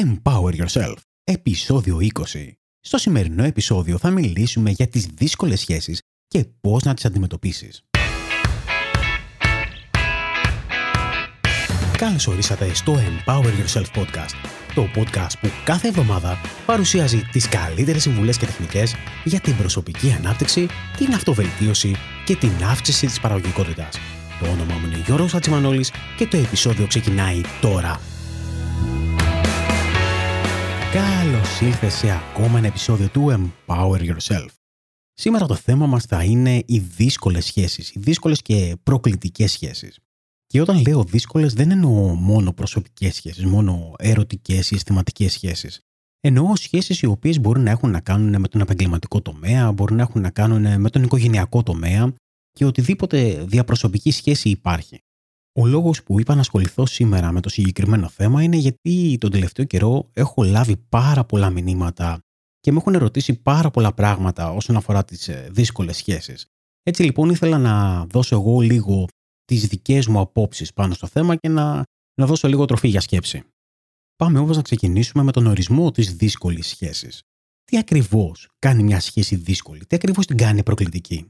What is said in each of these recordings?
Empower Yourself, επεισόδιο 20. Στο σημερινό επεισόδιο θα μιλήσουμε για τις δύσκολες σχέσεις και πώς να τις αντιμετωπίσεις. Καλώς ορίσατε στο Empower Yourself Podcast, το podcast που κάθε εβδομάδα παρουσιάζει τις καλύτερες συμβουλές και τεχνικές για την προσωπική ανάπτυξη, την αυτοβελτίωση και την αύξηση της παραγωγικότητας. Το όνομά μου είναι Γιώργος Ατσιμανόλης και το επεισόδιο ξεκινάει τώρα. Καλώς ήλθες σε ακόμα ένα επεισόδιο του Empower Yourself. Σήμερα το θέμα μας θα είναι οι δύσκολες σχέσεις, οι δύσκολες και προκλητικές σχέσεις. Και όταν λέω δύσκολες δεν εννοώ μόνο προσωπικές σχέσεις, μόνο ερωτικές ή αισθηματικές σχέσεις. Εννοώ σχέσεις οι οποίες μπορεί να έχουν να κάνουν με τον επαγγελματικό τομέα, μπορεί να έχουν να κάνουν με τον οικογενειακό τομέα και οτιδήποτε διαπροσωπική σχέση υπάρχει. Ο λόγος που είπα να ασχοληθώ σήμερα με το συγκεκριμένο θέμα είναι γιατί τον τελευταίο καιρό έχω λάβει πάρα πολλά μηνύματα και με έχουν ερωτήσει πάρα πολλά πράγματα όσον αφορά τις ε, δύσκολες σχέσεις. Έτσι λοιπόν ήθελα να δώσω εγώ λίγο τις δικές μου απόψεις πάνω στο θέμα και να, να δώσω λίγο τροφή για σκέψη. Πάμε όμως να ξεκινήσουμε με τον ορισμό της δύσκολης σχέσης. Τι ακριβώς κάνει μια σχέση δύσκολη, τι ακριβώς την κάνει προκλητική;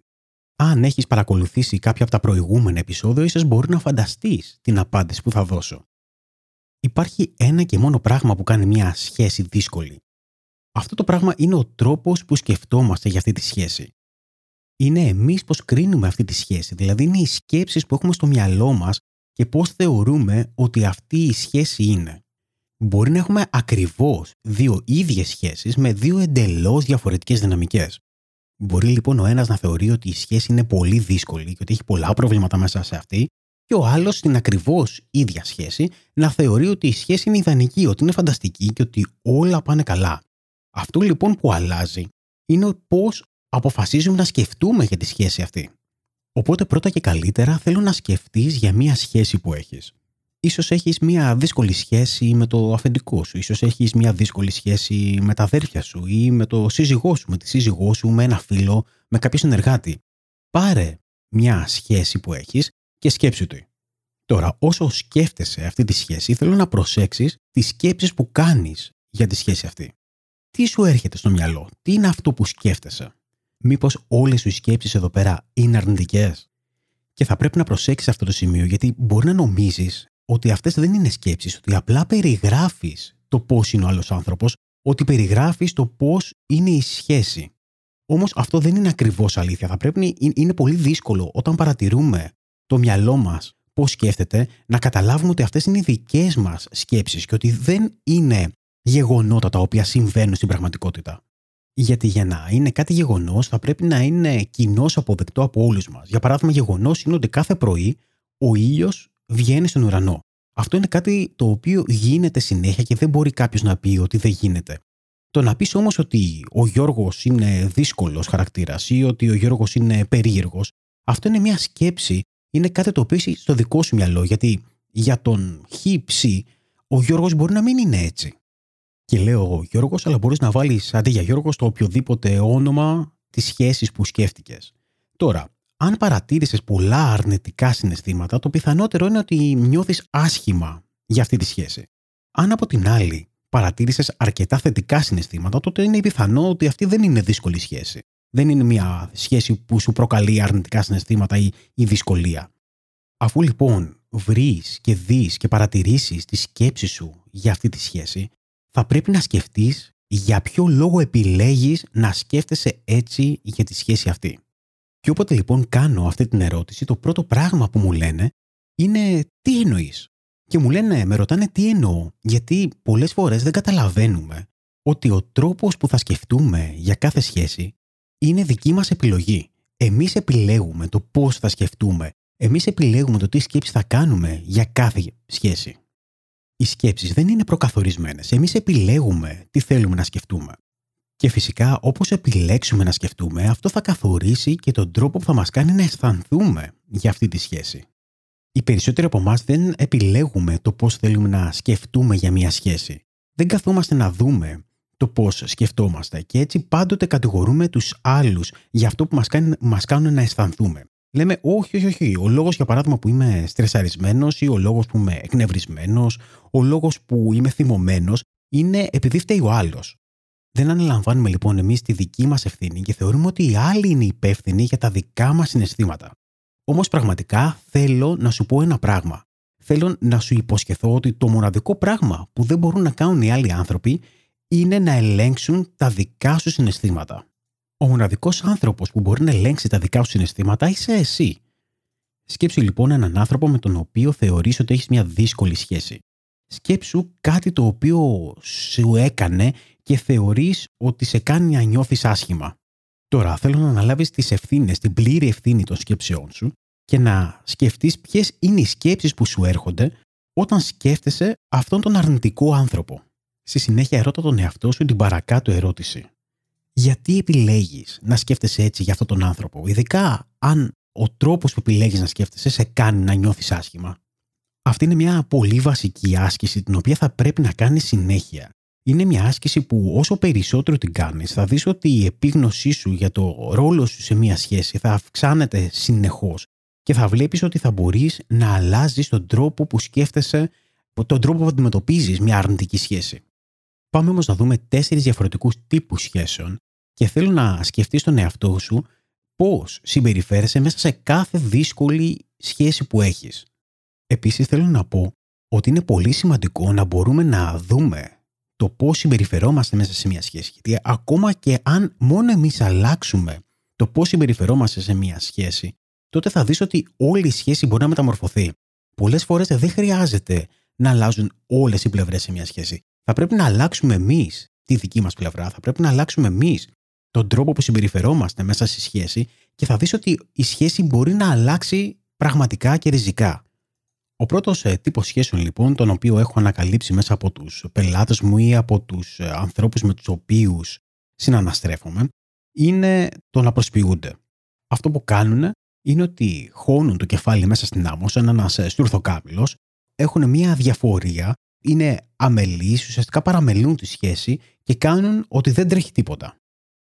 Αν έχεις παρακολουθήσει κάποια από τα προηγούμενα επεισόδια, ίσως μπορεί να φανταστείς την απάντηση που θα δώσω. Υπάρχει ένα και μόνο πράγμα που κάνει μια σχέση δύσκολη. Αυτό το πράγμα είναι ο τρόπος που σκεφτόμαστε για αυτή τη σχέση. Είναι εμείς πώς κρίνουμε αυτή τη σχέση, δηλαδή είναι οι σκέψεις που έχουμε στο μυαλό μας και πώς θεωρούμε ότι αυτή η σχέση είναι. Μπορεί να έχουμε ακριβώς δύο ίδιες σχέσεις με δύο εντελώς διαφορετικές δυναμικές. Μπορεί λοιπόν ο ένας να θεωρεί ότι η σχέση είναι πολύ δύσκολη και ότι έχει πολλά προβλήματα μέσα σε αυτή, και ο άλλος στην ακριβώς ίδια σχέση να θεωρεί ότι η σχέση είναι ιδανική, ότι είναι φανταστική και ότι όλα πάνε καλά. Αυτό λοιπόν που αλλάζει είναι πώς αποφασίζουμε να σκεφτούμε για τη σχέση αυτή. Οπότε πρώτα και καλύτερα θέλω να σκεφτείς για μια σχέση που έχεις. Ίσως έχεις μια δύσκολη σχέση με το αφεντικό σου, ίσως έχεις μια δύσκολη σχέση με τα αδέρφια σου ή με το σύζυγό σου, με τη σύζυγό σου, με ένα φίλο, με κάποιο συνεργάτη. Πάρε μια σχέση που έχεις και σκέψου του. Τώρα, όσο σκέφτεσαι αυτή τη σχέση, θέλω να προσέξεις τις σκέψεις που κάνεις για τη σχέση αυτή. Τι σου έρχεται στο μυαλό, τι είναι αυτό που σκέφτεσαι; Μήπως όλες σου οι σκέψεις εδώ πέρα είναι αρνητικές; Και θα πρέπει να προσέξεις αυτό το σημείο γιατί μπορεί να νομίζεις ότι αυτές δεν είναι σκέψεις, ότι απλά περιγράφεις το πώς είναι ο άλλος άνθρωπος, ότι περιγράφεις το πώς είναι η σχέση. Όμως αυτό δεν είναι ακριβώς αλήθεια. Θα πρέπει, είναι πολύ δύσκολο όταν παρατηρούμε το μυαλό μας πώς σκέφτεται, να καταλάβουμε ότι αυτές είναι οι δικές μας σκέψεις και ότι δεν είναι γεγονότα τα οποία συμβαίνουν στην πραγματικότητα. Γιατί για να είναι κάτι γεγονός, θα πρέπει να είναι κοινώς αποδεκτό από όλους μας. Για παράδειγμα, γεγονός είναι ότι κάθε πρωί ο ήλιος βγαίνει στον ουρανό. Αυτό είναι κάτι το οποίο γίνεται συνέχεια και δεν μπορεί κάποιος να πει ότι δεν γίνεται. Το να πεις όμως ότι ο Γιώργος είναι δύσκολος χαρακτήρας ή ότι ο Γιώργος είναι περίεργος, αυτό είναι μια σκέψη, είναι κάτι το οποίο είσαι στο δικό σου μυαλό. Γιατί για τον χ ο Γιώργος μπορεί να μην είναι έτσι. Και λέω Γιώργος, αλλά μπορείς να βάλεις αντί για Γιώργος το οποιοδήποτε όνομα της σχέσης που σκέφτηκες. Τώρα, αν παρατήρησες πολλά αρνητικά συναισθήματα, το πιθανότερο είναι ότι νιώθεις άσχημα για αυτή τη σχέση. Αν από την άλλη παρατήρησες αρκετά θετικά συναισθήματα, τότε είναι πιθανό ότι αυτή δεν είναι δύσκολη σχέση. Δεν είναι μια σχέση που σου προκαλεί αρνητικά συναισθήματα ή, ή δυσκολία. Αφού λοιπόν βρεις και δεις και παρατηρήσεις τη σκέψη σου για αυτή τη σχέση, θα πρέπει να σκεφτείς για ποιο λόγο επιλέγεις να σκέφτεσαι έτσι για τη σχέση αυτή. Και όποτε λοιπόν κάνω αυτή την ερώτηση, το πρώτο πράγμα που μου λένε είναι τι εννοείς; Και μου λένε, με ρωτάνε τι εννοώ, γιατί πολλές φορές δεν καταλαβαίνουμε ότι ο τρόπος που θα σκεφτούμε για κάθε σχέση είναι δική μας επιλογή. Εμείς επιλέγουμε το πώς θα σκεφτούμε. Εμείς επιλέγουμε το τι σκέψη θα κάνουμε για κάθε σχέση. Οι σκέψεις δεν είναι προκαθορισμένες. Εμείς επιλέγουμε τι θέλουμε να σκεφτούμε. Και φυσικά, όπως επιλέξουμε να σκεφτούμε, αυτό θα καθορίσει και τον τρόπο που θα μας κάνει να αισθανθούμε για αυτή τη σχέση. Οι περισσότεροι από εμάς δεν επιλέγουμε το πώς θέλουμε να σκεφτούμε για μια σχέση. Δεν καθόμαστε να δούμε το πώς σκεφτόμαστε και έτσι πάντοτε κατηγορούμε τους άλλους για αυτό που μας κάνει, μας κάνουν να αισθανθούμε. Λέμε όχι, όχι, όχι. Ο λόγος για παράδειγμα που είμαι στρεσαρισμένος ή ο λόγος που είμαι εκνευρισμένος, ο λόγος που είμαι θυμωμένος είναι επειδή φταίει ο άλλος. Δεν αναλαμβάνουμε λοιπόν εμείς τη δική μας ευθύνη και θεωρούμε ότι οι άλλοι είναι υπεύθυνοι για τα δικά μας συναισθήματα. Όμως πραγματικά θέλω να σου πω ένα πράγμα. Θέλω να σου υποσχεθώ ότι το μοναδικό πράγμα που δεν μπορούν να κάνουν οι άλλοι άνθρωποι είναι να ελέγξουν τα δικά σου συναισθήματα. Ο μοναδικός άνθρωπος που μπορεί να ελέγξει τα δικά σου συναισθήματα είσαι εσύ. Σκέψου λοιπόν έναν άνθρωπο με τον οποίο θεωρείς ότι έχεις μια δύσκολη σχέση. Σκέψου κάτι το οποίο σου έκανε και θεωρείς ότι σε κάνει να νιώθεις άσχημα. Τώρα θέλω να αναλάβεις τις ευθύνες, την πλήρη ευθύνη των σκέψεών σου και να σκεφτείς ποιες είναι οι σκέψεις που σου έρχονται όταν σκέφτεσαι αυτόν τον αρνητικό άνθρωπο. Στη συνέχεια ερώτα τον εαυτό σου την παρακάτω ερώτηση. Γιατί επιλέγεις να σκέφτεσαι έτσι για αυτόν τον άνθρωπο, ειδικά αν ο τρόπος που επιλέγεις να σκέφτεσαι σε κάνει να νιώθεις άσχημα; Αυτή είναι μια πολύ βασική άσκηση την οποία θα πρέπει να κάνεις συνέχεια. Είναι μια άσκηση που όσο περισσότερο την κάνεις θα δεις ότι η επίγνωσή σου για το ρόλο σου σε μια σχέση θα αυξάνεται συνεχώς και θα βλέπεις ότι θα μπορείς να αλλάζεις τον τρόπο που σκέφτεσαι, τον τρόπο που αντιμετωπίζεις μια αρνητική σχέση. Πάμε όμως να δούμε τέσσερις διαφορετικούς τύπους σχέσεων και θέλω να σκεφτείς τον εαυτό σου πώς συμπεριφέρεσαι μέσα σε κάθε δύσκολη σχέση που έχεις. Επίσης θέλω να πω ότι είναι πολύ σημαντικό να μπορούμε να δούμε το πώς συμπεριφερόμαστε μέσα σε μια σχέση. Γιατί ακόμα και αν μόνο εμείς αλλάξουμε το πώς συμπεριφερόμαστε σε μια σχέση, τότε θα δεις ότι όλη η σχέση μπορεί να μεταμορφωθεί. Πολλές φορές δεν χρειάζεται να αλλάζουν όλες οι πλευρές σε μια σχέση. Θα πρέπει να αλλάξουμε εμείς τη δική μας πλευρά, θα πρέπει να αλλάξουμε εμείς τον τρόπο που συμπεριφερόμαστε μέσα στη σχέση και θα δεις ότι η σχέση μπορεί να αλλάξει πραγματικά και ριζικά. Ο πρώτος ε, τύπος σχέσεων, λοιπόν, τον οποίο έχω ανακαλύψει μέσα από τους πελάτες μου ή από τους ε, ανθρώπους με τους οποίους συναναστρέφομαι, είναι το να προσποιούνται. Αυτό που κάνουν είναι ότι χώνουν το κεφάλι μέσα στην άμμο, σαν ένας ε, στουρθοκάμιλο, έχουν μια διαφορία, είναι αμελείς, ουσιαστικά παραμελούν τη σχέση και κάνουν ότι δεν τρέχει τίποτα.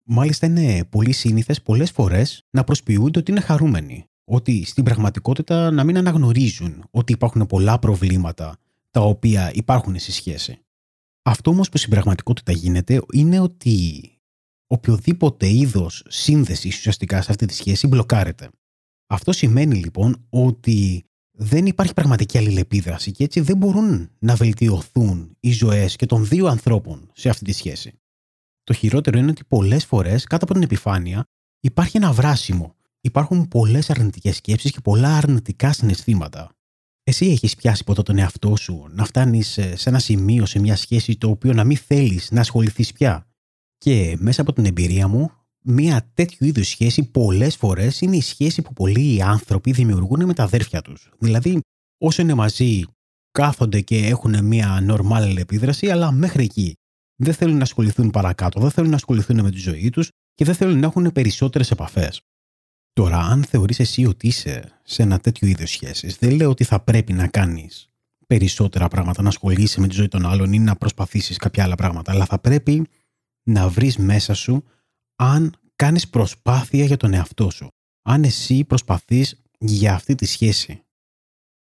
Μάλιστα είναι πολύ σύνηθες πολλές φορές να προσποιούνται ότι είναι χαρούμενοι. Ότι στην πραγματικότητα να μην αναγνωρίζουν ότι υπάρχουν πολλά προβλήματα τα οποία υπάρχουν στη σχέση. Αυτό όμως που στην πραγματικότητα γίνεται είναι ότι οποιοδήποτε είδος σύνδεσης ουσιαστικά σε αυτή τη σχέση μπλοκάρεται. Αυτό σημαίνει λοιπόν ότι δεν υπάρχει πραγματική αλληλεπίδραση και έτσι δεν μπορούν να βελτιωθούν οι ζωές και των δύο ανθρώπων σε αυτή τη σχέση. Το χειρότερο είναι ότι πολλές φορές κάτω από την επιφάνεια υπάρχει ένα βράσιμο. Υπάρχουν πολλές αρνητικές σκέψεις και πολλά αρνητικά συναισθήματα. Εσύ έχεις πιάσει ποτέ τον εαυτό σου να φτάνεις σε ένα σημείο, σε μια σχέση το οποίο να μην θέλεις να ασχοληθείς πια; Και μέσα από την εμπειρία μου, μια τέτοιου είδους σχέση πολλές φορές είναι η σχέση που πολλοί άνθρωποι δημιουργούν με τα αδέρφια τους. Δηλαδή, όσο είναι μαζί, κάθονται και έχουν μια νορμάλ επίδραση, αλλά μέχρι εκεί δεν θέλουν να ασχοληθούν παρακάτω, δεν θέλουν να ασχοληθούν με τη ζωή τους και δεν θέλουν να έχουν περισσότερες επαφές. Τώρα, αν θεωρείς εσύ ότι είσαι σε ένα τέτοιο είδος σχέσει, δεν λέω ότι θα πρέπει να κάνεις περισσότερα πράγματα, να ασχολείσαι με τη ζωή των άλλων ή να προσπαθήσεις κάποια άλλα πράγματα, αλλά θα πρέπει να βρεις μέσα σου αν κάνεις προσπάθεια για τον εαυτό σου. Αν εσύ προσπαθείς για αυτή τη σχέση.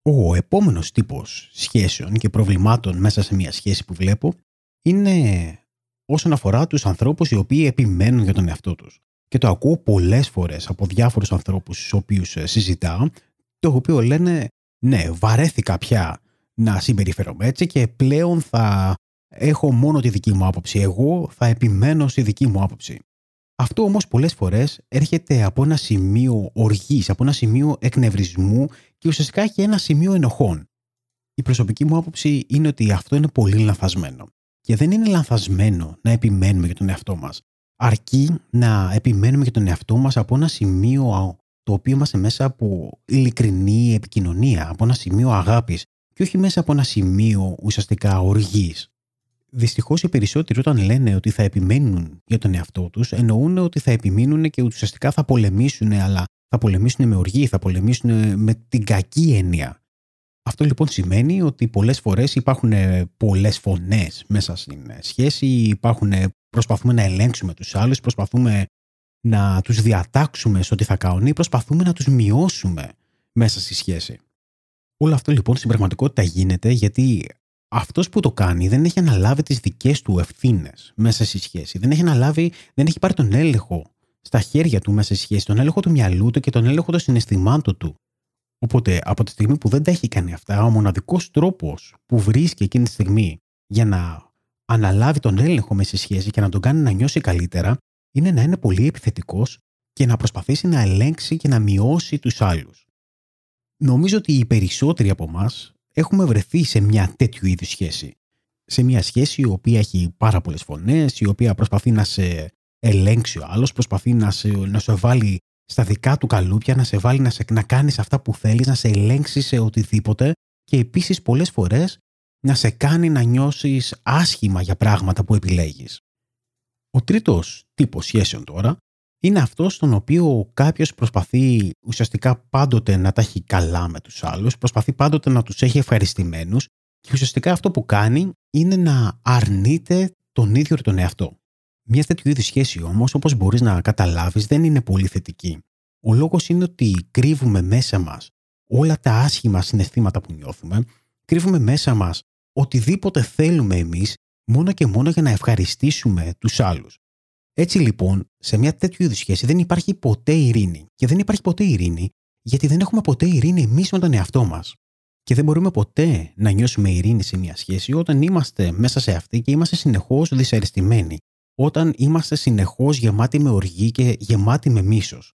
Ο επόμενος τύπος σχέσεων και προβλημάτων μέσα σε μια σχέση που βλέπω είναι όσον αφορά τους ανθρώπους οι οποίοι επιμένουν για τον εαυτό τους. Και το ακούω πολλές φορές από διάφορους ανθρώπους στους οποίους ε, συζητάω, το οποίο λένε ναι, βαρέθηκα πια να συμπεριφέρομαι έτσι και πλέον θα έχω μόνο τη δική μου άποψη. Εγώ θα επιμένω στη δική μου άποψη. Αυτό όμως πολλές φορές έρχεται από ένα σημείο οργής, από ένα σημείο εκνευρισμού και ουσιαστικά και ένα σημείο ενοχών. Η προσωπική μου άποψη είναι ότι αυτό είναι πολύ λανθασμένο. Και δεν είναι λανθασμένο να επιμένουμε για τον εαυτό μας. Αρκεί να επιμένουμε για τον εαυτό μας από ένα σημείο το οποίο είμαστε μέσα από ειλικρινή επικοινωνία, από ένα σημείο αγάπης και όχι μέσα από ένα σημείο ουσιαστικά οργής. Δυστυχώς οι περισσότεροι όταν λένε ότι θα επιμένουν για τον εαυτό τους, εννοούν ότι θα επιμείνουν και ουσιαστικά θα πολεμήσουν, αλλά θα πολεμήσουν με οργή, θα πολεμήσουν με την κακή έννοια. Αυτό λοιπόν σημαίνει ότι πολλές φορές υπάρχουν ε, πολλές φωνές μέσα στην ε, σχέση, υπάρχουν, ε, προσπαθούμε να ελέγξουμε τους άλλους, προσπαθούμε να τους διατάξουμε στο τι θα κάνουν ή προσπαθούμε να τους μειώσουμε μέσα στη σχέση. Όλο αυτό λοιπόν στην πραγματικότητα γίνεται γιατί αυτός που το κάνει δεν έχει αναλάβει τις δικές του ευθύνες μέσα στη σχέση. Δεν έχει αναλάβει, δεν έχει πάρει τον έλεγχο στα χέρια του μέσα στη σχέση, τον έλεγχο του μυαλού του και τον έλεγχο των συναισθημάτων του. Οπότε, από τη στιγμή που δεν τα έχει κάνει αυτά, ο μοναδικός τρόπος που βρίσκει εκείνη τη στιγμή για να αναλάβει τον έλεγχο μέσα στη σχέση και να τον κάνει να νιώσει καλύτερα, είναι να είναι πολύ επιθετικός και να προσπαθήσει να ελέγξει και να μειώσει τους άλλους. Νομίζω ότι οι περισσότεροι από εμάς έχουμε βρεθεί σε μια τέτοιου είδους σχέση. Σε μια σχέση η οποία έχει πάρα πολλές φωνές, η οποία προσπαθεί να σε ελέγξει ο άλλος, προσπαθεί να σε, να σε βάλει στα δικά του καλούπια, να σε βάλει να, σε, να κάνεις αυτά που θέλεις, να σε ελέγξει σε οτιδήποτε και επίσης πολλές φορές να σε κάνει να νιώσεις άσχημα για πράγματα που επιλέγεις. Ο τρίτος τύπος σχέσεων τώρα είναι αυτός στον οποίο κάποιος προσπαθεί ουσιαστικά πάντοτε να τα έχει καλά με τους άλλους, προσπαθεί πάντοτε να τους έχει ευχαριστημένους και ουσιαστικά αυτό που κάνει είναι να αρνείται τον ίδιο τον εαυτό. Μια τέτοιου είδους σχέση όμως, όπως μπορείς να καταλάβεις, δεν είναι πολύ θετική. Ο λόγος είναι ότι κρύβουμε μέσα μας όλα τα άσχημα συναισθήματα που νιώθουμε, κρύβουμε μέσα μας οτιδήποτε θέλουμε εμείς μόνο και μόνο για να ευχαριστήσουμε τους άλλους. Έτσι λοιπόν, σε μια τέτοιου είδους σχέση δεν υπάρχει ποτέ ειρήνη. Και δεν υπάρχει ποτέ ειρήνη γιατί δεν έχουμε ποτέ ειρήνη εμείς με τον εαυτό μας. Και δεν μπορούμε ποτέ να νιώσουμε ειρήνη σε μια σχέση όταν είμαστε μέσα σε αυτή και είμαστε συνεχώς δυσαρεστημένοι όταν είμαστε συνεχώς γεμάτοι με οργή και γεμάτοι με μίσος.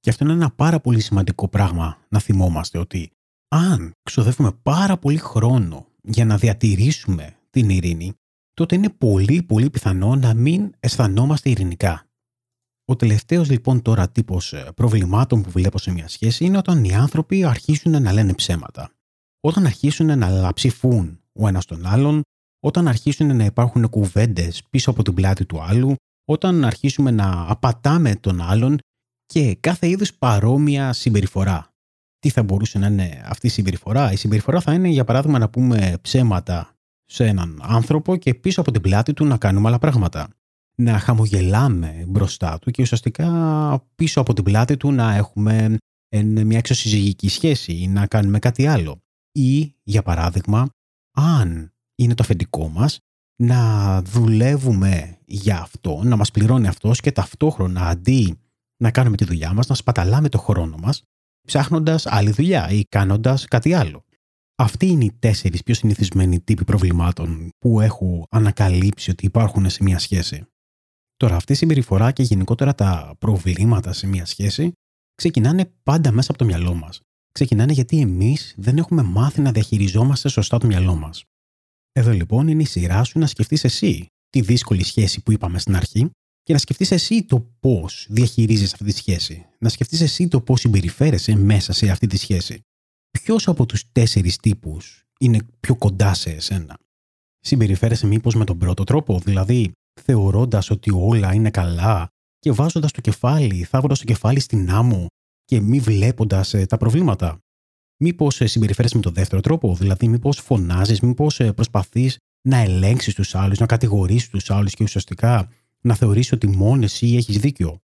Και αυτό είναι ένα πάρα πολύ σημαντικό πράγμα να θυμόμαστε ότι αν ξοδεύουμε πάρα πολύ χρόνο για να διατηρήσουμε την ειρήνη, τότε είναι πολύ πολύ πιθανό να μην αισθανόμαστε ειρηνικά. Ο τελευταίος λοιπόν τώρα τύπος ε, προβλημάτων που βλέπω σε μια σχέση είναι όταν οι άνθρωποι αρχίσουν να λένε ψέματα. Όταν αρχίσουν να λαψηφούν ο ένας τον άλλον, όταν αρχίσουν να υπάρχουν κουβέντες πίσω από την πλάτη του άλλου, όταν αρχίσουμε να απατάμε τον άλλον και κάθε είδους παρόμοια συμπεριφορά. Τι θα μπορούσε να είναι αυτή η συμπεριφορά. Η συμπεριφορά θα είναι, για παράδειγμα, να πούμε ψέματα σε έναν άνθρωπο και πίσω από την πλάτη του να κάνουμε άλλα πράγματα. Να χαμογελάμε μπροστά του και ουσιαστικά πίσω από την πλάτη του να έχουμε μια εξωσυζυγική σχέση ή να κάνουμε κάτι άλλο. Ή, για παράδειγμα, αν είναι το αφεντικό μας, να δουλεύουμε για αυτό, να μας πληρώνει αυτός και ταυτόχρονα αντί να κάνουμε τη δουλειά μας, να σπαταλάμε το χρόνο μας, ψάχνοντας άλλη δουλειά ή κάνοντας κάτι άλλο. Αυτοί είναι οι τέσσερις πιο συνηθισμένοι τύποι προβλημάτων που έχω ανακαλύψει ότι υπάρχουν σε μια σχέση. Τώρα, αυτή η συμπεριφορά και γενικότερα τα προβλήματα σε μια σχέση ξεκινάνε πάντα μέσα από το μυαλό μας. Ξεκινάνε γιατί εμείς δεν έχουμε μάθει να διαχειριζόμαστε σωστά το μυαλό μας. Εδώ λοιπόν είναι η σειρά σου να σκεφτείς εσύ τη δύσκολη σχέση που είπαμε στην αρχή και να σκεφτείς εσύ το πώς διαχειρίζεις αυτή τη σχέση. Να σκεφτείς εσύ το πώς συμπεριφέρεσαι μέσα σε αυτή τη σχέση. Ποιος από τους τέσσερις τύπους είναι πιο κοντά σε εσένα; Συμπεριφέρεσαι μήπως με τον πρώτο τρόπο, δηλαδή θεωρώντας ότι όλα είναι καλά και βάζοντας το κεφάλι, θάβοντας το κεφάλι στην άμμο και μη βλέποντας ε, τα προβλήματα; Μήπως ε, συμπεριφέρεσαι με τον δεύτερο τρόπο, δηλαδή μήπως φωνάζεις, μήπως ε, προσπαθείς να ελέγξεις τους άλλους, να κατηγορήσεις τους άλλους και ουσιαστικά να θεωρήσει ότι μόνο εσύ έχεις δίκιο.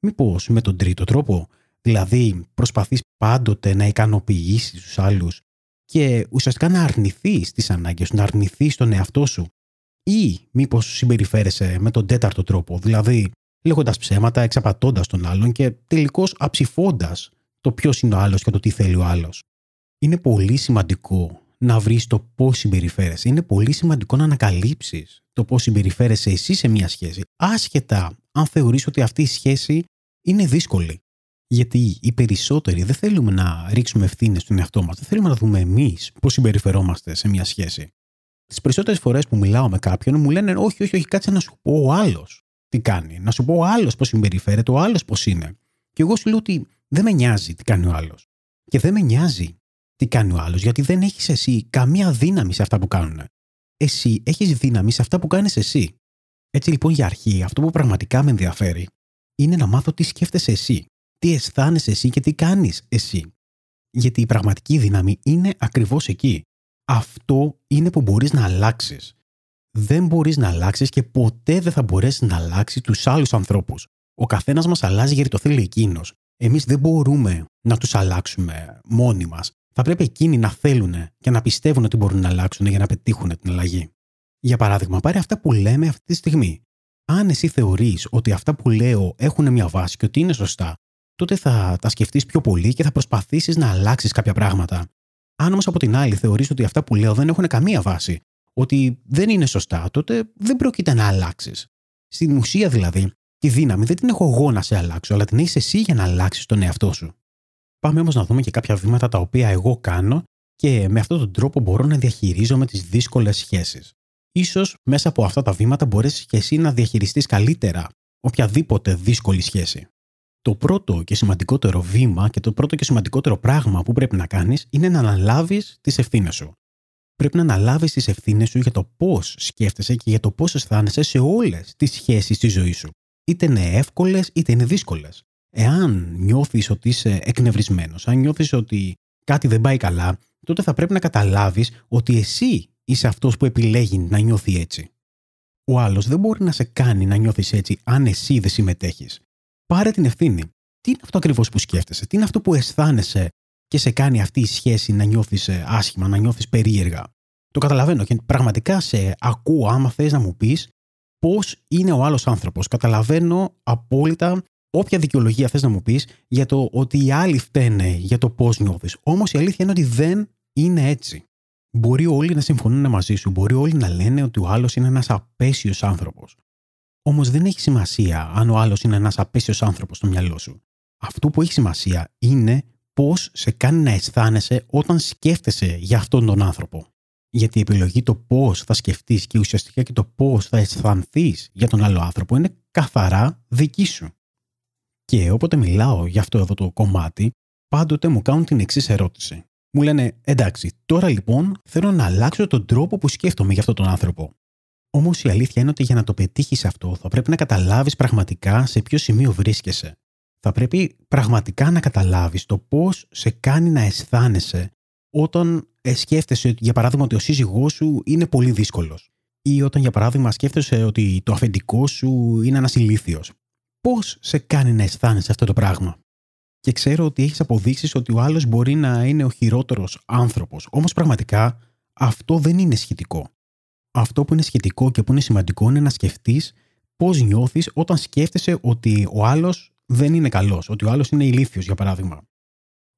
Μήπως με τον τρίτο τρόπο, δηλαδή προσπαθείς πάντοτε να ικανοποιήσεις τους άλλους και ουσιαστικά να αρνηθείς τις ανάγκες σου, να αρνηθείς τον εαυτό σου. Ή μήπως συμπεριφέρεσαι με τον τέταρτο τρόπο, δηλαδή λέγοντας ψέματα, εξαπατώντας τον άλλον και τελικώς αψηφώντας το ποιος είναι ο άλλος και το τι θέλει ο άλλος είναι πολύ σημαντικό να βρεις το πώς συμπεριφέρεσαι. Είναι πολύ σημαντικό να ανακαλύψεις το πώς συμπεριφέρεσαι εσύ σε μια σχέση, άσχετα αν θεωρείς ότι αυτή η σχέση είναι δύσκολη. Γιατί οι περισσότεροι δεν θέλουμε να ρίξουμε ευθύνες στον εαυτό μας. Δεν θέλουμε να δούμε εμείς πώς συμπεριφερόμαστε σε μια σχέση. Τις περισσότερες φορές που μιλάω με κάποιον μου λένε: Όχι, όχι, όχι, κάτσε να σου πω ο άλλος τι κάνει. Να σου πω ο άλλος πώς συμπεριφέρεται, ο άλλος πώς είναι. Και εγώ σου λέω ότι δεν με νοιάζει τι κάνει ο άλλος. Και δεν με νοιάζει τι κάνει ο άλλος, γιατί δεν έχεις εσύ καμία δύναμη σε αυτά που κάνουν. Εσύ έχεις δύναμη σε αυτά που κάνεις εσύ. Έτσι λοιπόν για αρχή, αυτό που πραγματικά με ενδιαφέρει είναι να μάθω τι σκέφτεσαι εσύ, τι αισθάνεσαι εσύ και τι κάνεις εσύ. Γιατί η πραγματική δύναμη είναι ακριβώς εκεί. Αυτό είναι που μπορείς να αλλάξεις. Δεν μπορείς να αλλάξεις και ποτέ δεν θα μπορέσεις να αλλάξεις τους άλλους ανθρώπους. Ο καθένας μας αλλάζει γιατί το θέλει εκείνος. Εμείς δεν μπορούμε να τους αλλάξουμε μόνοι μας θα πρέπει εκείνοι να θέλουν και να πιστεύουν ότι μπορούν να αλλάξουν για να πετύχουν την αλλαγή. Για παράδειγμα, πάρε αυτά που λέμε αυτή τη στιγμή. Αν εσύ θεωρείς ότι αυτά που λέω έχουν μια βάση και ότι είναι σωστά, τότε θα τα σκεφτείς πιο πολύ και θα προσπαθήσεις να αλλάξεις κάποια πράγματα. Αν όμως από την άλλη θεωρείς ότι αυτά που λέω δεν έχουν καμία βάση, ότι δεν είναι σωστά, τότε δεν πρόκειται να αλλάξεις. Στην ουσία δηλαδή, τη δύναμη δεν την έχω εγώ να σε αλλάξω, αλλά την έχεις εσύ για να αλλάξεις τον εαυτό σου. Πάμε όμως να δούμε και κάποια βήματα τα οποία εγώ κάνω και με αυτόν τον τρόπο μπορώ να διαχειρίζομαι τις δύσκολες σχέσεις. Ίσως μέσα από αυτά τα βήματα μπορέσεις και εσύ να διαχειριστείς καλύτερα οποιαδήποτε δύσκολη σχέση. Το πρώτο και σημαντικότερο βήμα και το πρώτο και σημαντικότερο πράγμα που πρέπει να κάνεις είναι να αναλάβεις τις ευθύνες σου. Πρέπει να αναλάβεις τις ευθύνες σου για το πώς σκέφτεσαι και για το πώς αισθάνεσαι σε όλες τις σχέσεις τη ζωή σου. Είτε είναι εύκολες είτε είναι δύσκολες. Εάν νιώθεις ότι είσαι εκνευρισμένος, αν νιώθεις ότι κάτι δεν πάει καλά, τότε θα πρέπει να καταλάβεις ότι εσύ είσαι αυτός που επιλέγει να νιώθει έτσι. Ο άλλος δεν μπορεί να σε κάνει να νιώθεις έτσι αν εσύ δεν συμμετέχεις. Πάρε την ευθύνη. Τι είναι αυτό ακριβώς που σκέφτεσαι, τι είναι αυτό που αισθάνεσαι και σε κάνει αυτή η σχέση να νιώθεις ε, άσχημα, να νιώθεις περίεργα; Το καταλαβαίνω και πραγματικά σε ακούω άμα θες να μου πεις πώς είναι ο άλλος άνθρωπος. Καταλαβαίνω απόλυτα όποια δικαιολογία θες να μου πεις για το ότι οι άλλοι φταίνε για το πώς νιώθεις. Όμως η αλήθεια είναι ότι δεν είναι έτσι. Μπορεί όλοι να συμφωνούν μαζί σου, μπορεί όλοι να λένε ότι ο άλλος είναι ένας απέσιος άνθρωπος. Όμως δεν έχει σημασία αν ο άλλος είναι ένας απέσιος άνθρωπος στο μυαλό σου. Αυτό που έχει σημασία είναι πώς σε κάνει να αισθάνεσαι όταν σκέφτεσαι για αυτόν τον άνθρωπο. Γιατί η επιλογή το πώς θα σκεφτείς και ουσιαστικά και το πώς θα αισθανθείς για τον άλλο άνθρωπο είναι καθαρά δική σου. Και όποτε μιλάω για αυτό εδώ το κομμάτι, πάντοτε μου κάνουν την εξής ερώτηση. Μου λένε, εντάξει, τώρα λοιπόν θέλω να αλλάξω τον τρόπο που σκέφτομαι για αυτόν τον άνθρωπο. Όμως η αλήθεια είναι ότι για να το πετύχεις αυτό, θα πρέπει να καταλάβεις πραγματικά σε ποιο σημείο βρίσκεσαι. Θα πρέπει πραγματικά να καταλάβεις το πώς σε κάνει να αισθάνεσαι όταν ε, σκέφτεσαι, για παράδειγμα, ότι ο σύζυγός σου είναι πολύ δύσκολος. Ή όταν, για παράδειγμα, σκέφτεσαι ότι το αφεντικό σου είναι ένας ηλίθιος. Πώς σε κάνει να αισθάνεσαι αυτό το πράγμα. Και ξέρω ότι έχεις αποδείξεις ότι ο άλλος μπορεί να είναι ο χειρότερος άνθρωπος. Όμως πραγματικά αυτό δεν είναι σχετικό. Αυτό που είναι σχετικό και που είναι σημαντικό είναι να σκεφτείς πώς νιώθεις όταν σκέφτεσαι ότι ο άλλος δεν είναι καλός, ότι ο άλλος είναι ηλίθιος, για παράδειγμα.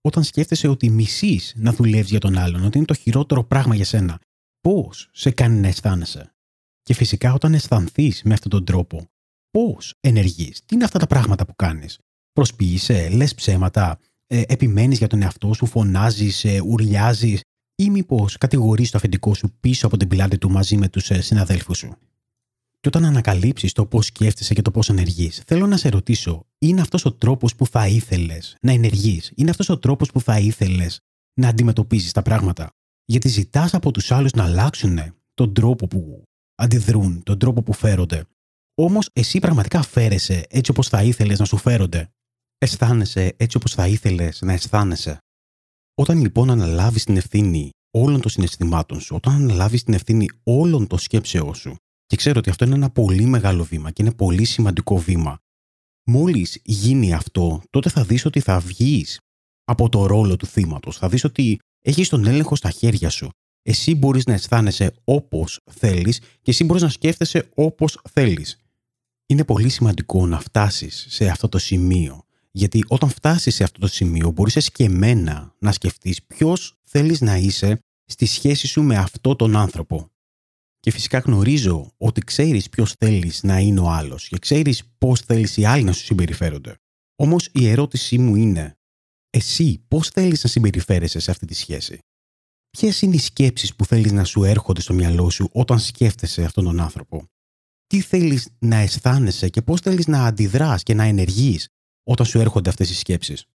Όταν σκέφτεσαι ότι μισείς να δουλεύεις για τον άλλον, ότι είναι το χειρότερο πράγμα για σένα, πώς σε κάνει να αισθάνεσαι. Και φυσικά όταν αισθανθείς με αυτόν τον τρόπο, πώς ενεργείς, τι είναι αυτά τα πράγματα που κάνεις; Προσποιείσαι, λες ψέματα, ε, επιμένεις για τον εαυτό σου, φωνάζεις, ε, ουρλιάζεις, ή μήπως κατηγορείς το αφεντικό σου πίσω από την πλάτη του μαζί με τους ε, συναδέλφους σου; Και όταν ανακαλύψεις το πώς σκέφτεσαι και το πώς ενεργείς, θέλω να σε ρωτήσω, είναι αυτός ο τρόπος που θα ήθελες να ενεργείς, είναι αυτός ο τρόπος που θα ήθελες να αντιμετωπίζεις τα πράγματα; Γιατί ζητάς από τους άλλους να αλλάξουν τον τρόπο που αντιδρούν, τον τρόπο που φέρονται. Όμως εσύ πραγματικά φέρεσαι έτσι όπως θα ήθελες να σου φέρονται. Αισθάνεσαι έτσι όπως θα ήθελες να αισθάνεσαι. Όταν λοιπόν αναλάβεις την ευθύνη όλων των συναισθημάτων σου, όταν αναλάβεις την ευθύνη όλων των σκέψεών σου, και ξέρω ότι αυτό είναι ένα πολύ μεγάλο βήμα και είναι πολύ σημαντικό βήμα, μόλις γίνει αυτό, τότε θα δεις ότι θα βγεις από το ρόλο του θύματος. Θα δεις ότι έχεις τον έλεγχο στα χέρια σου. Εσύ μπορείς να αισθάνεσαι όπως θέλεις και εσύ μπορείς να σκέφτεσαι όπως θέλεις. Είναι πολύ σημαντικό να φτάσεις σε αυτό το σημείο γιατί όταν φτάσεις σε αυτό το σημείο μπορείς εσκεμμένα να σκεφτείς ποιος θέλεις να είσαι στη σχέση σου με αυτό τον άνθρωπο. Και φυσικά γνωρίζω ότι ξέρεις ποιος θέλεις να είναι ο άλλος και ξέρεις πώς θέλεις οι άλλοι να σου συμπεριφέρονται. Όμως η ερώτησή μου είναι, εσύ πώς θέλεις να συμπεριφέρεσαι σε αυτή τη σχέση; Ποιες είναι οι σκέψεις που θέλεις να σου έρχονται στο μυαλό σου όταν σκέφτεσαι αυτόν τον άνθρωπο; Τι θέλεις να αισθάνεσαι και πώς θέλεις να αντιδράς και να ενεργείς όταν σου έρχονται αυτές οι σκέψεις;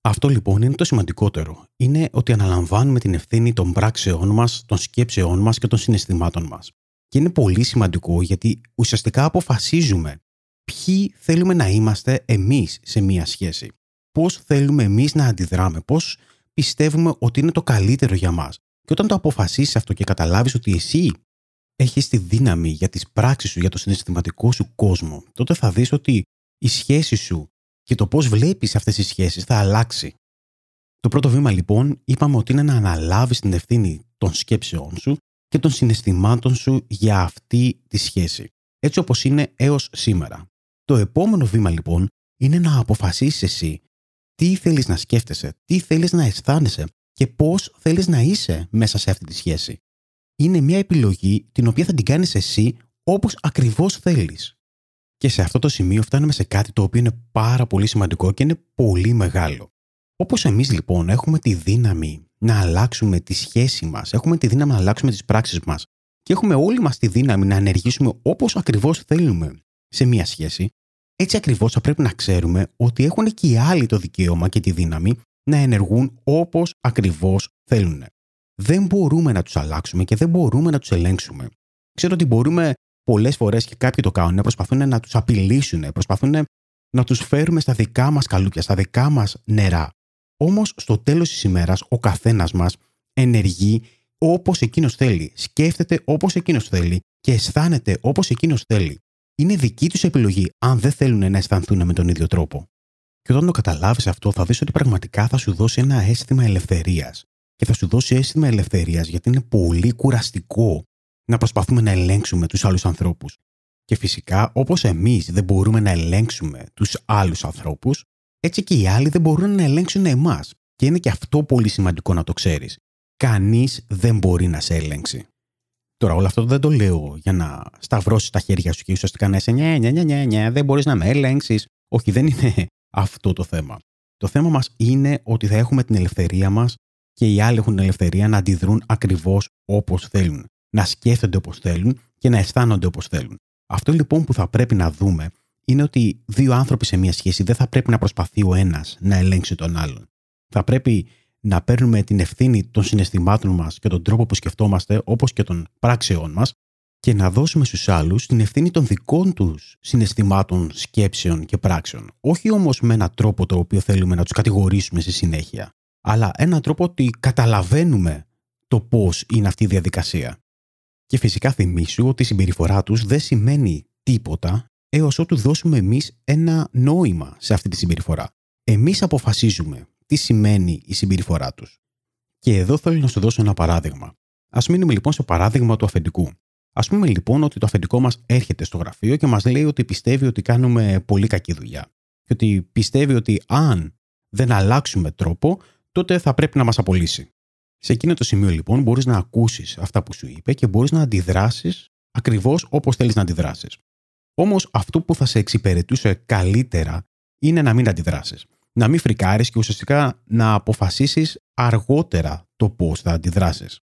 Αυτό λοιπόν είναι το σημαντικότερο. Είναι ότι αναλαμβάνουμε την ευθύνη των πράξεών μας, των σκέψεών μας και των συναισθημάτων μας. Και είναι πολύ σημαντικό γιατί ουσιαστικά αποφασίζουμε ποιοι θέλουμε να είμαστε εμείς σε μία σχέση. Πώς θέλουμε εμείς να αντιδράμε, πώς πιστεύουμε ότι είναι το καλύτερο για μας. Και όταν το αποφασίσεις αυτό και καταλάβεις ότι εσύ έχεις τη δύναμη για τις πράξεις σου, για το συναισθηματικό σου κόσμο, τότε θα δεις ότι η σχέση σου και το πώς βλέπεις αυτές τις σχέσεις θα αλλάξει. Το πρώτο βήμα λοιπόν είπαμε ότι είναι να αναλάβεις την ευθύνη των σκέψεών σου και των συναισθημάτων σου για αυτή τη σχέση, έτσι όπως είναι έως σήμερα. Το επόμενο βήμα λοιπόν είναι να αποφασίσεις εσύ τι θέλεις να σκέφτεσαι, τι θέλεις να αισθάνεσαι και πώς θέλεις να είσαι μέσα σε αυτή τη σχέση. Είναι μια επιλογή την οποία θα την κάνεις εσύ όπως ακριβώς θέλεις. Και σε αυτό το σημείο φτάνουμε σε κάτι το οποίο είναι πάρα πολύ σημαντικό και είναι πολύ μεγάλο. Όπως εμείς λοιπόν έχουμε τη δύναμη να αλλάξουμε τη σχέση μας, έχουμε τη δύναμη να αλλάξουμε τις πράξεις μας και έχουμε όλοι μας τη δύναμη να ενεργήσουμε όπως ακριβώς θέλουμε σε μια σχέση, έτσι ακριβώς θα πρέπει να ξέρουμε ότι έχουν και οι άλλοι το δικαίωμα και τη δύναμη να ενεργούν όπως ακριβώς θέλουν. Δεν μπορούμε να τους αλλάξουμε και δεν μπορούμε να τους ελέγξουμε. Ξέρω ότι μπορούμε πολλές φορές και κάποιοι το κάνουν, προσπαθούν να τους απειλήσουν, προσπαθούν να τους φέρουμε στα δικά μας καλούπια, στα δικά μας νερά. Όμως στο τέλος της ημέρας ο καθένας μας ενεργεί όπως εκείνος θέλει, σκέφτεται όπως εκείνος θέλει και αισθάνεται όπως εκείνος θέλει. Είναι δική τους επιλογή αν δεν θέλουν να αισθανθούν με τον ίδιο τρόπο. Και όταν το καταλάβεις αυτό, θα δεις ότι πραγματικά θα σου δώσει ένα αίσθημα ελευθερίας. Και θα σου δώσει αίσθημα ελευθερίας γιατί είναι πολύ κουραστικό να προσπαθούμε να ελέγξουμε τους άλλους ανθρώπους. Και φυσικά, όπως εμείς δεν μπορούμε να ελέγξουμε τους άλλους ανθρώπους, έτσι και οι άλλοι δεν μπορούν να ελέγξουν εμάς. Και είναι και αυτό πολύ σημαντικό να το ξέρεις. Κανείς δεν μπορεί να σε ελέγξει. Τώρα, όλο αυτό δεν το λέω για να σταυρώσεις τα χέρια σου και ουσιαστικά να είσαι νιά, νιά, νιά, νιά, δεν μπορείς να με ελέγξεις. Όχι, δεν είναι αυτό το θέμα. Το θέμα μας είναι ότι θα έχουμε την ελευθερία μας και οι άλλοι έχουν την ελευθερία να αντιδρούν ακριβώς όπως θέλουν. Να σκέφτονται όπως θέλουν και να αισθάνονται όπως θέλουν. Αυτό λοιπόν που θα πρέπει να δούμε είναι ότι δύο άνθρωποι σε μια σχέση δεν θα πρέπει να προσπαθεί ο ένας να ελέγξει τον άλλον. Θα πρέπει να παίρνουμε την ευθύνη των συναισθημάτων μας και τον τρόπο που σκεφτόμαστε, όπως και των πράξεών μας, και να δώσουμε στους άλλους την ευθύνη των δικών τους συναισθημάτων, σκέψεων και πράξεων. Όχι όμως με έναν τρόπο το οποίο θέλουμε να τους κατηγορήσουμε στη συνέχεια, αλλά έναν τρόπο ότι καταλαβαίνουμε το πώς είναι αυτή η διαδικασία. Και φυσικά θυμίσου ότι η συμπεριφορά τους δεν σημαίνει τίποτα έως ότου δώσουμε εμείς ένα νόημα σε αυτή τη συμπεριφορά. Εμείς αποφασίζουμε τι σημαίνει η συμπεριφορά τους. Και εδώ θέλω να σου δώσω ένα παράδειγμα. Ας μείνουμε λοιπόν στο παράδειγμα του αφεντικού. Α πούμε λοιπόν ότι το αφεντικό μας έρχεται στο γραφείο και μας λέει ότι πιστεύει ότι κάνουμε πολύ κακή δουλειά. Και ότι πιστεύει ότι αν δεν αλλάξουμε τρόπο, τότε θα πρέπει να μας απολύσει. Σε εκείνο το σημείο λοιπόν μπορείς να ακούσεις αυτά που σου είπε και μπορείς να αντιδράσεις ακριβώς όπως θέλεις να αντιδράσεις. Όμως αυτό που θα σε εξυπηρετούσε καλύτερα είναι να μην αντιδράσεις. Να μην φρικάρεις και ουσιαστικά να αποφασίσεις αργότερα το πώς θα αντιδράσεις.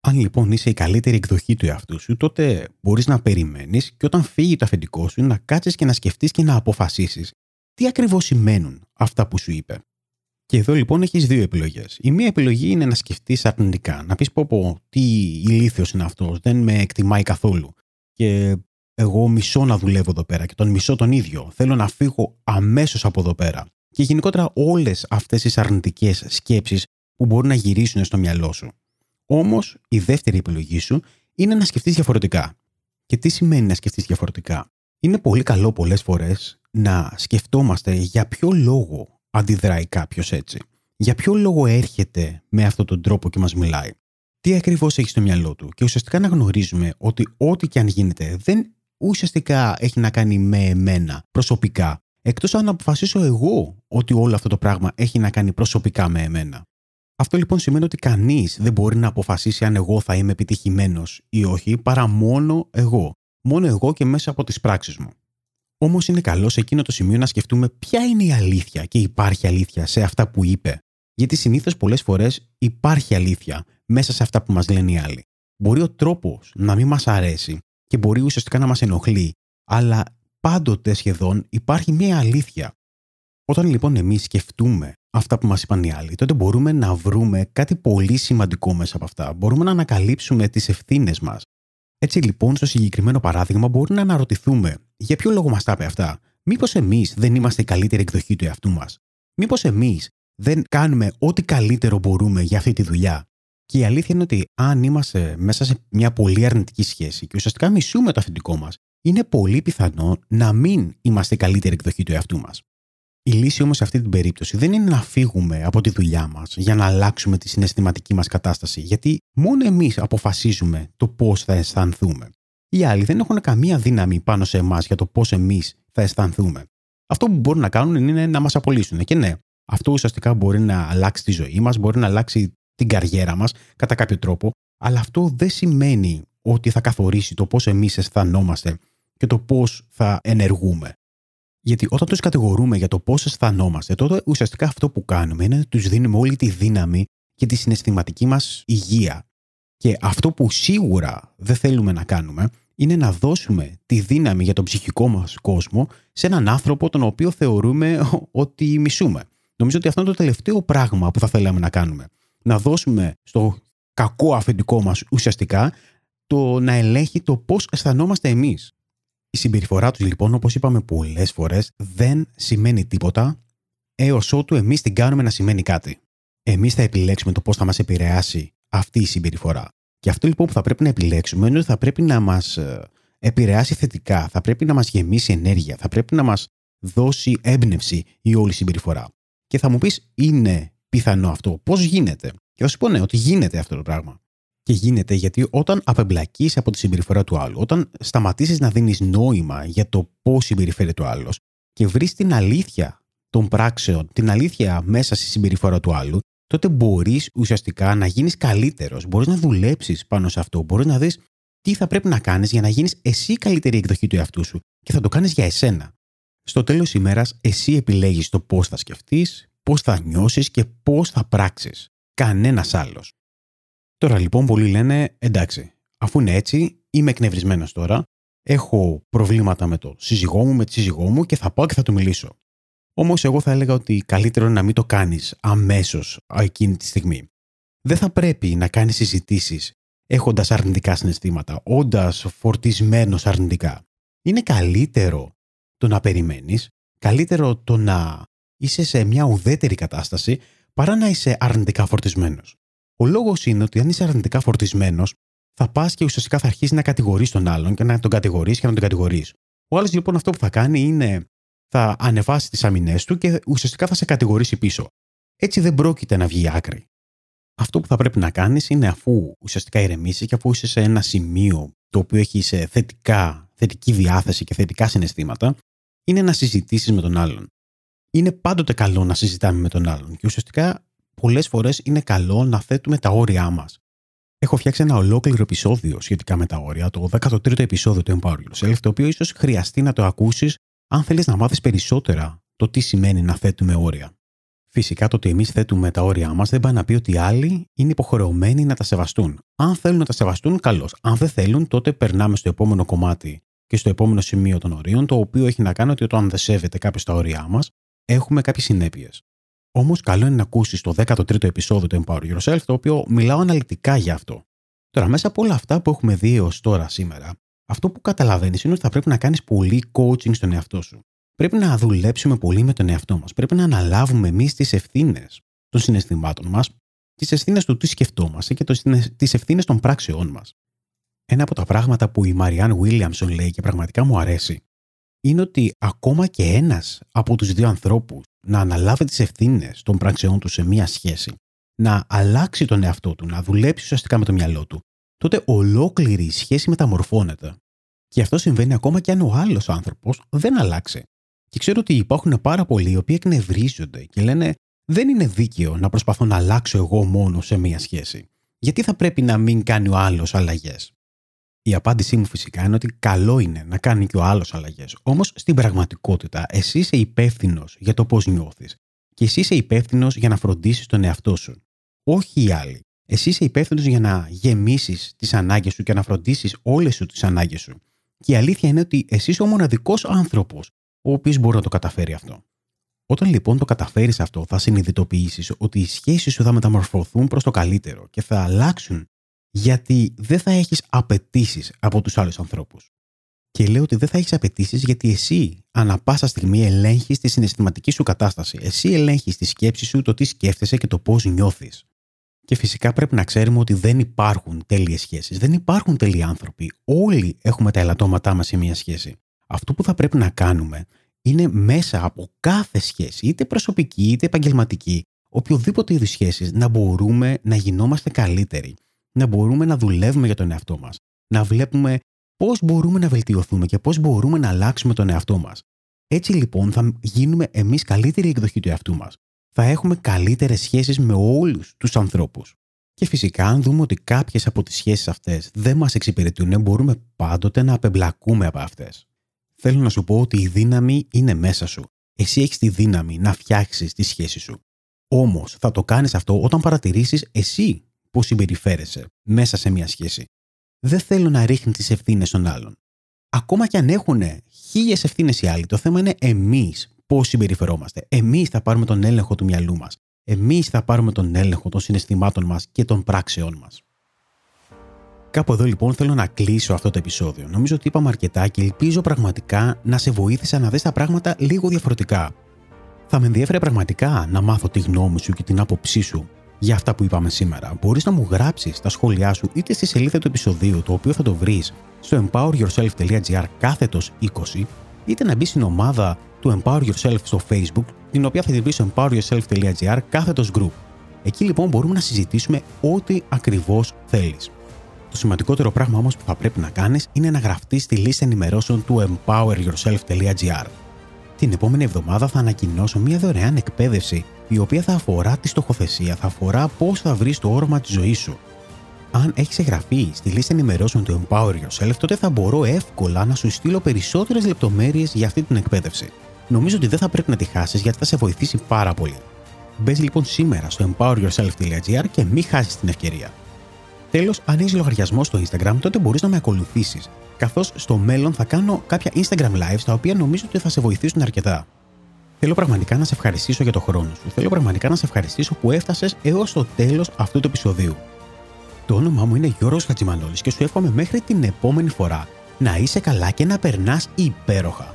Αν λοιπόν είσαι η καλύτερη εκδοχή του εαυτού σου, τότε μπορείς να περιμένεις και όταν φύγει το αφεντικό σου να κάτσεις και να σκεφτείς και να αποφασίσεις τι ακριβώς σημαίνουν αυτά που σου είπε. Και εδώ λοιπόν έχεις δύο επιλογές. Η μία επιλογή είναι να σκεφτείς αρνητικά, να πεις πω, πω τι ηλίθιος είναι αυτός, δεν με εκτιμάει καθόλου. Και εγώ μισώ να δουλεύω εδώ πέρα και τον μισώ τον ίδιο. Θέλω να φύγω αμέσως από εδώ πέρα. Και γενικότερα όλες αυτές τις αρνητικές σκέψεις που μπορούν να γυρίσουν στο μυαλό σου. Όμως, η δεύτερη επιλογή σου είναι να σκεφτείς διαφορετικά. Και τι σημαίνει να σκεφτείς διαφορετικά; Είναι πολύ καλό πολλές φορές να σκεφτόμαστε για ποιο λόγο αντιδράει κάποιος έτσι. Για ποιο λόγο έρχεται με αυτόν τον τρόπο και μας μιλάει. Τι ακριβώς έχει στο μυαλό του. Και ουσιαστικά να γνωρίζουμε ότι ό,τι και αν γίνεται δεν ουσιαστικά έχει να κάνει με εμένα προσωπικά. Εκτός αν αποφασίσω εγώ ότι όλο αυτό το πράγμα έχει να κάνει προσωπικά με εμένα. Αυτό λοιπόν σημαίνει ότι κανείς δεν μπορεί να αποφασίσει αν εγώ θα είμαι επιτυχημένος ή όχι, παρά μόνο εγώ. Μόνο εγώ και μέσα από τις πράξεις μου. Όμως είναι καλό σε εκείνο το σημείο να σκεφτούμε ποια είναι η αλήθεια και υπάρχει αλήθεια σε αυτά που είπε. Γιατί συνήθως πολλές φορές υπάρχει αλήθεια μέσα σε αυτά που μας λένε οι άλλοι. Μπορεί ο τρόπος να μην μας αρέσει και μπορεί ουσιαστικά να μας ενοχλεί, αλλά πάντοτε σχεδόν υπάρχει μια αλήθεια. Όταν λοιπόν εμείς σκεφτούμε αυτά που μας είπαν οι άλλοι, τότε μπορούμε να βρούμε κάτι πολύ σημαντικό μέσα από αυτά. Μπορούμε να ανακαλύψουμε τις ευθύνες μας. Έτσι λοιπόν, στο συγκεκριμένο παράδειγμα, μπορούμε να αναρωτηθούμε για ποιο λόγο μας τα είπε αυτά; Μήπως εμείς δεν είμαστε η καλύτερη εκδοχή του εαυτού μας; Μήπως εμείς δεν κάνουμε ό,τι καλύτερο μπορούμε για αυτή τη δουλειά; Και η αλήθεια είναι ότι αν είμαστε μέσα σε μια πολύ αρνητική σχέση και ουσιαστικά μισούμε το αφεντικό μας, είναι πολύ πιθανό να μην είμαστε η καλύτερη εκδοχή του εαυτού μας. Η λύση όμως σε αυτή την περίπτωση δεν είναι να φύγουμε από τη δουλειά μας για να αλλάξουμε τη συναισθηματική μας κατάσταση, γιατί μόνο εμείς αποφασίζουμε το πώς θα αισθανθούμε. Οι άλλοι δεν έχουν καμία δύναμη πάνω σε εμάς για το πώς εμείς θα αισθανθούμε. Αυτό που μπορούν να κάνουν είναι να μας απολύσουν. Και ναι, αυτό ουσιαστικά μπορεί να αλλάξει τη ζωή μας, μπορεί να αλλάξει την καριέρα μας κατά κάποιο τρόπο, αλλά αυτό δεν σημαίνει ότι θα καθορίσει το πώς εμείς αισθανόμαστε και το πώς θα ενεργούμε. Γιατί όταν τους κατηγορούμε για το πώς αισθανόμαστε, τότε ουσιαστικά αυτό που κάνουμε είναι να τους δίνουμε όλη τη δύναμη και τη συναισθηματική μας υγεία. Και αυτό που σίγουρα δεν θέλουμε να κάνουμε είναι να δώσουμε τη δύναμη για τον ψυχικό μας κόσμο σε έναν άνθρωπο τον οποίο θεωρούμε ότι μισούμε. Νομίζω ότι αυτό είναι το τελευταίο πράγμα που θα θέλαμε να κάνουμε. Να δώσουμε στο κακό αφεντικό μας ουσιαστικά το να ελέγχει το πώς αισθανόμαστε εμείς. Η συμπεριφορά τους λοιπόν, όπως είπαμε πολλές φορές, δεν σημαίνει τίποτα έως ότου εμείς την κάνουμε να σημαίνει κάτι. Εμείς θα επιλέξουμε το πώς θα μας επηρεάσει αυτή η συμπεριφορά. Και αυτό λοιπόν που θα πρέπει να επιλέξουμε είναι ότι θα πρέπει να μας ε, επηρεάσει θετικά, θα πρέπει να μας γεμίσει ενέργεια, θα πρέπει να μας δώσει έμπνευση η όλη συμπεριφορά. Και θα μου πεις, είναι πιθανό αυτό. Πώς γίνεται; Και θα σου πω ναι, ότι γίνεται αυτό το πράγμα. Και γίνεται γιατί όταν απεμπλακείς από τη συμπεριφορά του άλλου, όταν σταματήσεις να δίνεις νόημα για το πώς συμπεριφέρεται ο άλλος και βρεις την αλήθεια των πράξεων, την αλήθεια μέσα στη συμπεριφορά του άλλου, τότε μπορείς ουσιαστικά να γίνεις καλύτερος. Μπορείς να δουλέψεις πάνω σε αυτό. Μπορείς να δεις τι θα πρέπει να κάνεις για να γίνεις εσύ η καλύτερη εκδοχή του εαυτού σου και θα το κάνεις για εσένα. Στο τέλος ημέρας, εσύ επιλέγεις το πώς θα σκεφτείς, πώς θα νιώσεις και πώς θα πράξεις. Κανένας άλλος. Τώρα λοιπόν πολλοί λένε εντάξει, αφού είναι έτσι, είμαι εκνευρισμένος τώρα, έχω προβλήματα με το σύζυγό μου, με τη σύζυγό μου και θα πάω και θα του μιλήσω. Όμως εγώ θα έλεγα ότι καλύτερο είναι να μην το κάνεις αμέσως εκείνη τη στιγμή. Δεν θα πρέπει να κάνεις συζητήσεις έχοντας αρνητικά συναισθήματα, όντας φορτισμένος αρνητικά. Είναι καλύτερο το να περιμένεις, καλύτερο το να είσαι σε μια ουδέτερη κατάσταση παρά να είσαι αρνητικά φορτισμένος. Ο λόγος είναι ότι αν είσαι αρνητικά φορτισμένος, θα πας και ουσιαστικά θα αρχίσεις να κατηγορείς τον άλλον και να τον κατηγορείς και να τον κατηγορείς. Ο άλλος λοιπόν αυτό που θα κάνει είναι θα ανεβάσει τις αμυνές του και ουσιαστικά θα σε κατηγορήσει πίσω. Έτσι δεν πρόκειται να βγει άκρη. Αυτό που θα πρέπει να κάνεις είναι αφού ουσιαστικά ηρεμήσεις και αφού είσαι σε ένα σημείο το οποίο έχει σε θετικά, θετική διάθεση και θετικά συναισθήματα, είναι να συζητήσεις με τον άλλον. Είναι πάντοτε καλό να συζητάμε με τον άλλον και ουσιαστικά πολλές φορές είναι καλό να θέτουμε τα όρια μας. Έχω φτιάξει ένα ολόκληρο επεισόδιο σχετικά με τα όρια, το 13ο επεισόδιο του Empower Yourself, το οποίο ίσως χρειαστεί να το ακούσεις αν θέλεις να μάθεις περισσότερα το τι σημαίνει να θέτουμε όρια. Φυσικά το ότι εμείς θέτουμε τα όρια μας δεν πάει να πει ότι οι άλλοι είναι υποχρεωμένοι να τα σεβαστούν. Αν θέλουν να τα σεβαστούν, καλώς. Αν δεν θέλουν, τότε περνάμε στο επόμενο κομμάτι και στο επόμενο σημείο των ορίων, το οποίο έχει να κάνει ότι όταν δεν σέβεται κάποιος τα όρια μας, έχουμε κάποιες συνέπειες. Όμως, καλό είναι να ακούσεις το 13ο επεισόδιο του Empower Yourself, το οποίο μιλάω αναλυτικά για αυτό. Τώρα, μέσα από όλα αυτά που έχουμε δει έως τώρα σήμερα, αυτό που καταλαβαίνεις είναι ότι θα πρέπει να κάνεις πολύ coaching στον εαυτό σου. Πρέπει να δουλέψουμε πολύ με τον εαυτό μας. Πρέπει να αναλάβουμε εμείς τις ευθύνες των συναισθημάτων μας, τις ευθύνες του τι σκεφτόμαστε και τις ευθύνες των πράξεών μας. Ένα από τα πράγματα που η Μαριάν Βίλιαμσον λέει και πραγματικά μου αρέσει είναι ότι ακόμα και ένας από τους δύο ανθρώπους να αναλάβει τις ευθύνες των πράξεών του σε μία σχέση, να αλλάξει τον εαυτό του, να δουλέψει ουσιαστικά με το μυαλό του, τότε ολόκληρη η σχέση μεταμορφώνεται. Και αυτό συμβαίνει ακόμα και αν ο άλλος άνθρωπος δεν αλλάξει. Και ξέρω ότι υπάρχουν πάρα πολλοί οι οποίοι εκνευρίζονται και λένε δεν είναι δίκαιο να προσπαθώ να αλλάξω εγώ μόνο σε μία σχέση. Γιατί θα πρέπει να μην κάνει ο άλλος αλλαγές; Η απάντησή μου φυσικά είναι ότι καλό είναι να κάνει και ο άλλος αλλαγές. Όμως στην πραγματικότητα, εσύ είσαι υπεύθυνος για το πώς νιώθεις. Και εσύ είσαι υπεύθυνος για να φροντίσεις τον εαυτό σου. Όχι οι άλλοι. Εσύ είσαι υπεύθυνος για να γεμίσεις τις ανάγκες σου και να φροντίσεις όλες σου τις ανάγκες σου. Και η αλήθεια είναι ότι εσύ είσαι ο μοναδικός άνθρωπος ο οποίος μπορεί να το καταφέρει αυτό. Όταν λοιπόν το καταφέρεις αυτό, θα συνειδητοποιήσεις ότι οι σχέσεις σου θα μεταμορφωθούν προς το καλύτερο και θα αλλάξουν γιατί δεν θα έχεις απαιτήσεις από τους άλλους ανθρώπους. Και λέω ότι δεν θα έχεις απαιτήσεις γιατί εσύ ανά πάσα στιγμή ελέγχεις τη συναισθηματική σου κατάσταση. Εσύ ελέγχεις τη σκέψη σου, το τι σκέφτεσαι και το πώς νιώθεις. Και φυσικά πρέπει να ξέρουμε ότι δεν υπάρχουν τέλειες σχέσεις. Δεν υπάρχουν τέλειοι άνθρωποι. Όλοι έχουμε τα ελαττώματά μας σε μια σχέση. Αυτό που θα πρέπει να κάνουμε είναι μέσα από κάθε σχέση, είτε προσωπική είτε επαγγελματική, οποιοδήποτε είδους σχέσεις, να μπορούμε να γινόμαστε καλύτεροι, να μπορούμε να δουλεύουμε για τον εαυτό μας, να βλέπουμε πώς μπορούμε να βελτιωθούμε και πώς μπορούμε να αλλάξουμε τον εαυτό μας. Έτσι λοιπόν θα γίνουμε εμείς καλύτερη εκδοχή του εαυτού μας. Θα έχουμε καλύτερες σχέσεις με όλους τους ανθρώπους. Και φυσικά, αν δούμε ότι κάποιες από τις σχέσεις αυτές δεν μας εξυπηρετούν, μπορούμε πάντοτε να απεμπλακούμε από αυτές. Θέλω να σου πω ότι η δύναμη είναι μέσα σου. Εσύ έχεις τη δύναμη να φτιάξεις τη σχέση σου. Όμως θα το κάνεις αυτό όταν παρατηρήσεις εσύ πώ συμπεριφέρεσαι μέσα σε μια σχέση. Δεν θέλω να ρίχνει τις ευθύνες των άλλων. Ακόμα και αν έχουν χίλιες ευθύνες οι άλλοι, το θέμα είναι εμείς πώς συμπεριφερόμαστε. Εμείς θα πάρουμε τον έλεγχο του μυαλού μας. Εμείς θα πάρουμε τον έλεγχο των συναισθημάτων μας και των πράξεών μας. Κάπου εδώ λοιπόν θέλω να κλείσω αυτό το επεισόδιο. Νομίζω ότι είπαμε αρκετά και ελπίζω πραγματικά να σε βοήθησα να δεις τα πράγματα λίγο διαφορετικά. Θα με ενδιαφέρει πραγματικά να μάθω τη γνώμη σου και την άποψή σου για αυτά που είπαμε σήμερα. Μπορείς να μου γράψεις τα σχόλιά σου είτε στη σελίδα του επεισοδίου, το οποίο θα το βρεις στο empoweryourself.gr κάθετος 20, είτε να μπει στην ομάδα του Empower Yourself στο Facebook, την οποία θα τη βρεις στο empoweryourself.gr κάθετος group. Εκεί λοιπόν μπορούμε να συζητήσουμε ό,τι ακριβώς θέλεις. Το σημαντικότερο πράγμα όμως που θα πρέπει να κάνεις είναι να γραφτείς στη λίστα ενημερώσεων του empoweryourself.gr. Την επόμενη εβδομάδα θα ανακοινώσω μια δωρεάν εκπαίδευση η οποία θα αφορά τη στοχοθεσία, θα αφορά πώς θα βρεις το όρομα της ζωής σου. Αν έχεις εγγραφεί στη λίστα ενημερώσεων του Empower Yourself, τότε θα μπορώ εύκολα να σου στείλω περισσότερες λεπτομέρειες για αυτή την εκπαίδευση. Νομίζω ότι δεν θα πρέπει να τη χάσεις γιατί θα σε βοηθήσει πάρα πολύ. Μπες λοιπόν σήμερα στο empoweryourself.gr και μην χάσεις την ευκαιρία. Τέλος, αν έχεις λογαριασμό στο Instagram, τότε μπορείς να με ακολουθήσεις, καθώς στο μέλλον θα κάνω κάποια Instagram lives τα οποία νομίζω ότι θα σε βοηθήσουν αρκετά. Θέλω πραγματικά να σε ευχαριστήσω για το χρόνο σου. Θέλω πραγματικά να σε ευχαριστήσω που έφτασες έως το τέλος αυτού του επεισοδίου. Το όνομά μου είναι Γιώργος Χατζημανόλης και σου εύχομαι μέχρι την επόμενη φορά να είσαι καλά και να περνάς υπέροχα.